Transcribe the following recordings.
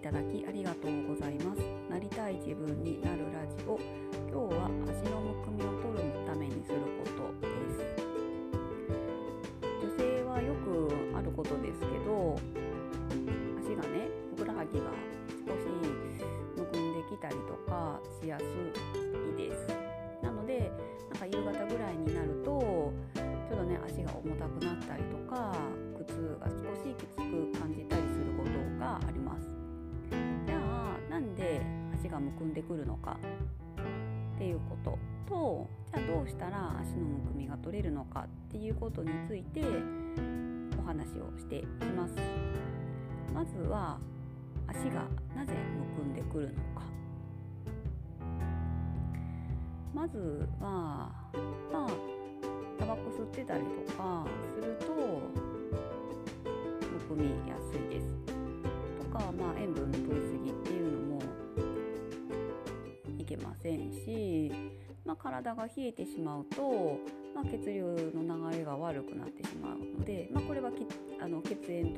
いただきありがとうございます。なりたい自分になるラジオ。今日は足のむくみを取るためにすることです。女性はよくあることですけど足がねふくらはぎが少しむくんできたりとかしやすいです。なのでなんか夕方ぐらいになるとちょっとね足が重たくなったりとか靴が少しきつく感じたりむくんでくるのか。っていうこととじゃあどうしたら足のむくみが取れるのかっていうことについてお話をしていきます。まずは足がなぜむくんでくるのか。まずはまあタバコ吸ってたりとかするとむくみやすいです。とか、まあ、塩分の取りすぎっていうのもけませんし、まあ、体が冷えてしまうと、まあ、血流の流れが悪くなってしまうので、まあ、これはきあの血縁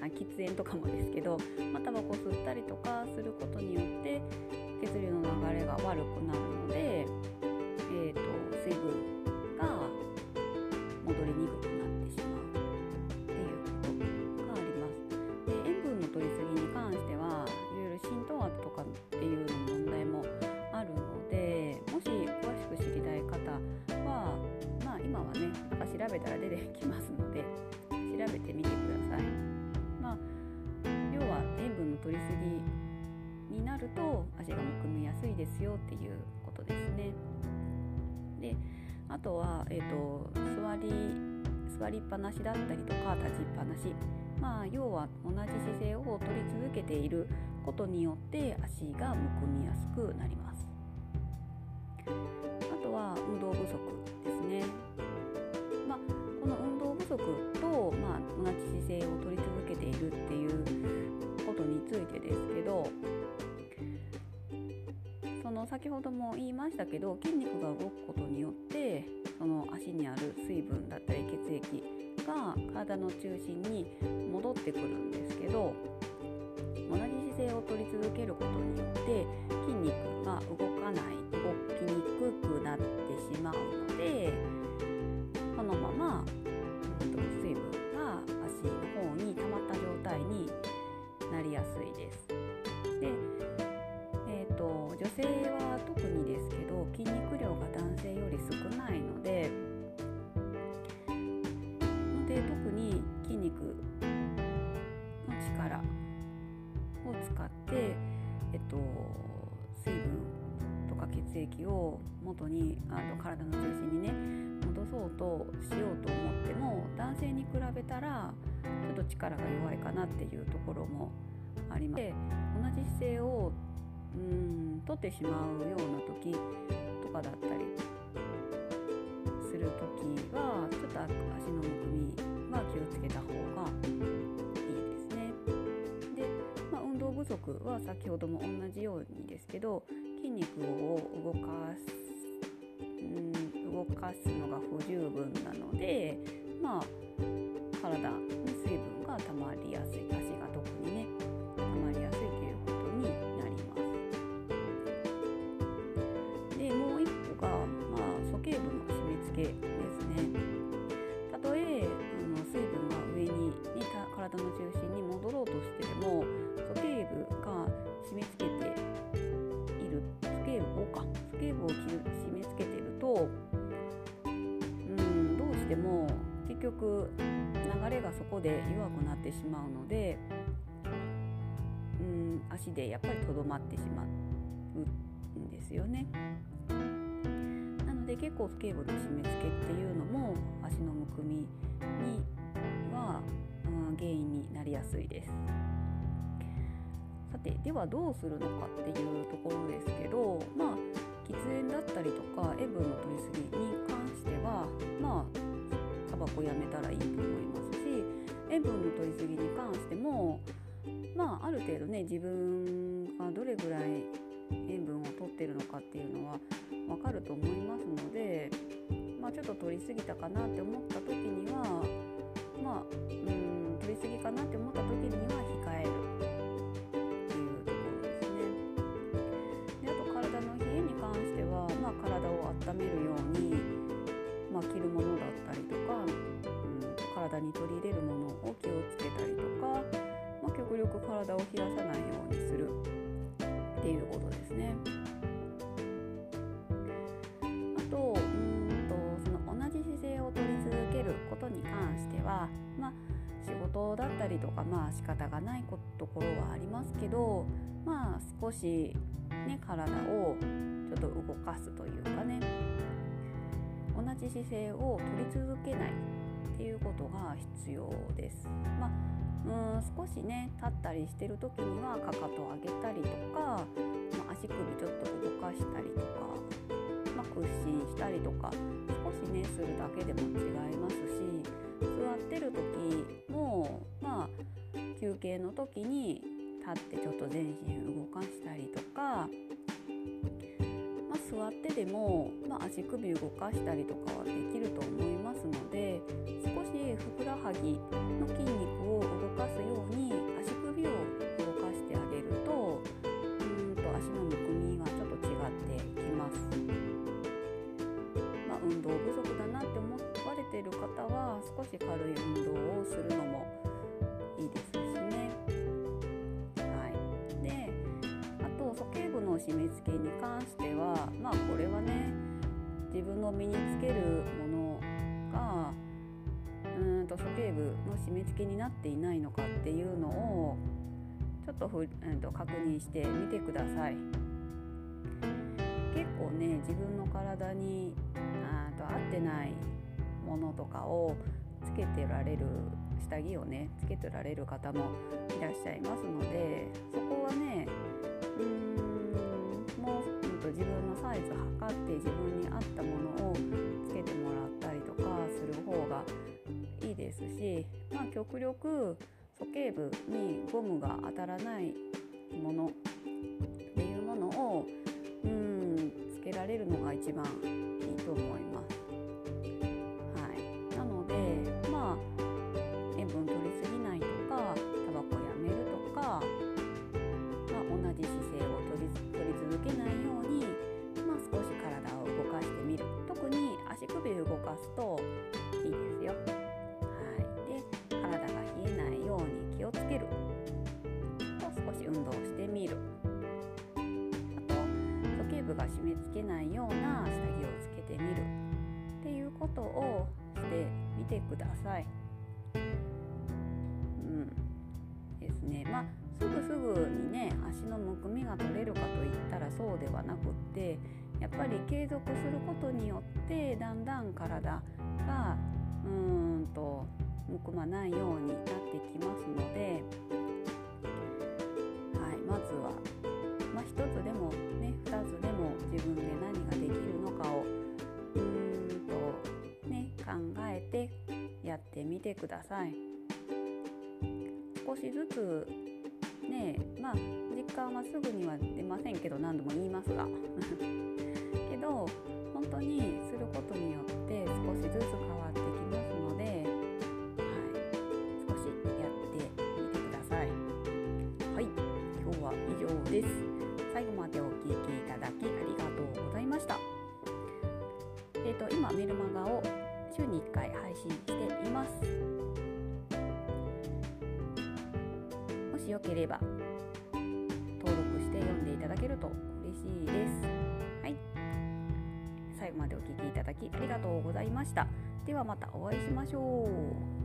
あ喫煙とかもですけど、まあ、タバコ吸ったりとかすることによって血流の流れが悪くなるので、えーと、水分が戻りにくく調べたら出てきますので調べてみてください。まあ要は塩分の取りすぎになると足がむくみやすいですよっていうことですね。であとは、えーと、座り座りっぱなしだったりとか立ちっぱなしまあ要は同じ姿勢を取り続けていることによって足がむくみやすくなりますあとは運動不足ですねの運動不足と、まあ、同じ姿勢を取り続けているっていうことについてですけどその先ほども言いましたけど筋肉が動くことによってその足にある水分だったり血液が体の中心に戻ってくるんですけど同じ姿勢を取り続けることに元にあの体の中心にね戻そうとしようと思っても男性に比べたらちょっと力が弱いかなっていうところもありまして同じ姿勢をうん取ってしまうような時とかだったりする時はちょっと足のむくみは気をつけた方がいいですね。で、まあ、運動不足は先ほども同じようにですけど筋肉を動かすかすのが不十分なのでまあ体に水分が溜まりやすい足が特にね溜まりやすいということになります。でもう一個が、まあ、鼠径部の締め付けですね。たとえあの水分が上に、ね、体の中心に戻ろうとしてでも鼠径部が締め付けている鼠径部をか鼠径部を締めしても結局流れがそこで弱くなってしまうのでうん足でやっぱりとどまってしまうんですよね。なので結構スケーブの締め付けっていうのも足のむくみには、うん、原因になりやすいです。さてではどうするのかっていうところですけどまあ喫煙だったりとか塩分の取りすぎに関してはまあタバコやめたらいいと思いますし塩分の取りすぎに関してもまあある程度ね自分がどれぐらい塩分を取ってるのかっていうのは分かると思いますので、まあ、ちょっと取りすぎたかなって思った時にはまあうん取りすぎかなって思った時には控えるっていうところですね。であと体の冷えに関しては、まあ、体を温めるように、まあ、着るものだりとか、うん、体に取り入れるものを気をつけたりとか、まあ、極力体を冷やさないようにするっていうことですね。あとうんとその同じ姿勢を取り続けることに関しては、まあ、仕事だったりとかまあ仕方がないところはありますけどまあ少しね体をちょっと動かすというかね同じ姿勢を取り続けないっていうことが必要です。まあうん少しね立ったりしてる時にはかかとを上げたりとか、まあ、足首ちょっと動かしたりとか、まあ、屈伸したりとか少しねするだけでも違いますし座ってる時もまあ休憩の時に立ってちょっと全身動かしたりとか座ってでも、まあ、足首動かしたりとかはできると思いますので少しふくらはぎの筋肉を動かすように足首を動かしてあげるとうんと足のむくみがちょっと違ってきます。まあ、運動不足だなって思われている方は少し軽い運動をするのもいいですの締め付けに関してはまあこれはね自分の身につけるものがうんと鼠径部の締め付けになっていないのかっていうのをちょっとふ、うんと確認してみてください。結構ね自分の体にあと合ってないものとかをつけてられる下着をねつけてられる方もいらっしゃいますのでそこはねうん自分のサイズ測って自分に合ったものをつけてもらったりとかする方がいいですし、まあ、極力鼠径部にゴムが当たらないものっていうものをうんつけられるのが一番いいと思います。が締め付けないような下着をつけてみる。っていうことをしてみてください。うん。ですね。まあすぐすぐにね足のむくみが取れるかといったらそうではなくってやっぱり継続することによってだんだん体がうーんとむくまないようになってきますので、はい、まずは、まあ、1つでもね2つでも自分で何ができるのかをうーんとね考えてやってみてください。少しずつねまあ実感はすぐには出ませんけど何度も言いますが けど本当にすることによって少しずつ変わってきますので、はい、少しやってみてください。はい、今日は以上です。最後までお聴きいただきありがとうございました。えっ、ー、と今メルマガを週に1回配信しています。もしよければ登録して読んでいただけると嬉しいです。はい最後までお聴きいただきありがとうございました。ではまたお会いしましょう。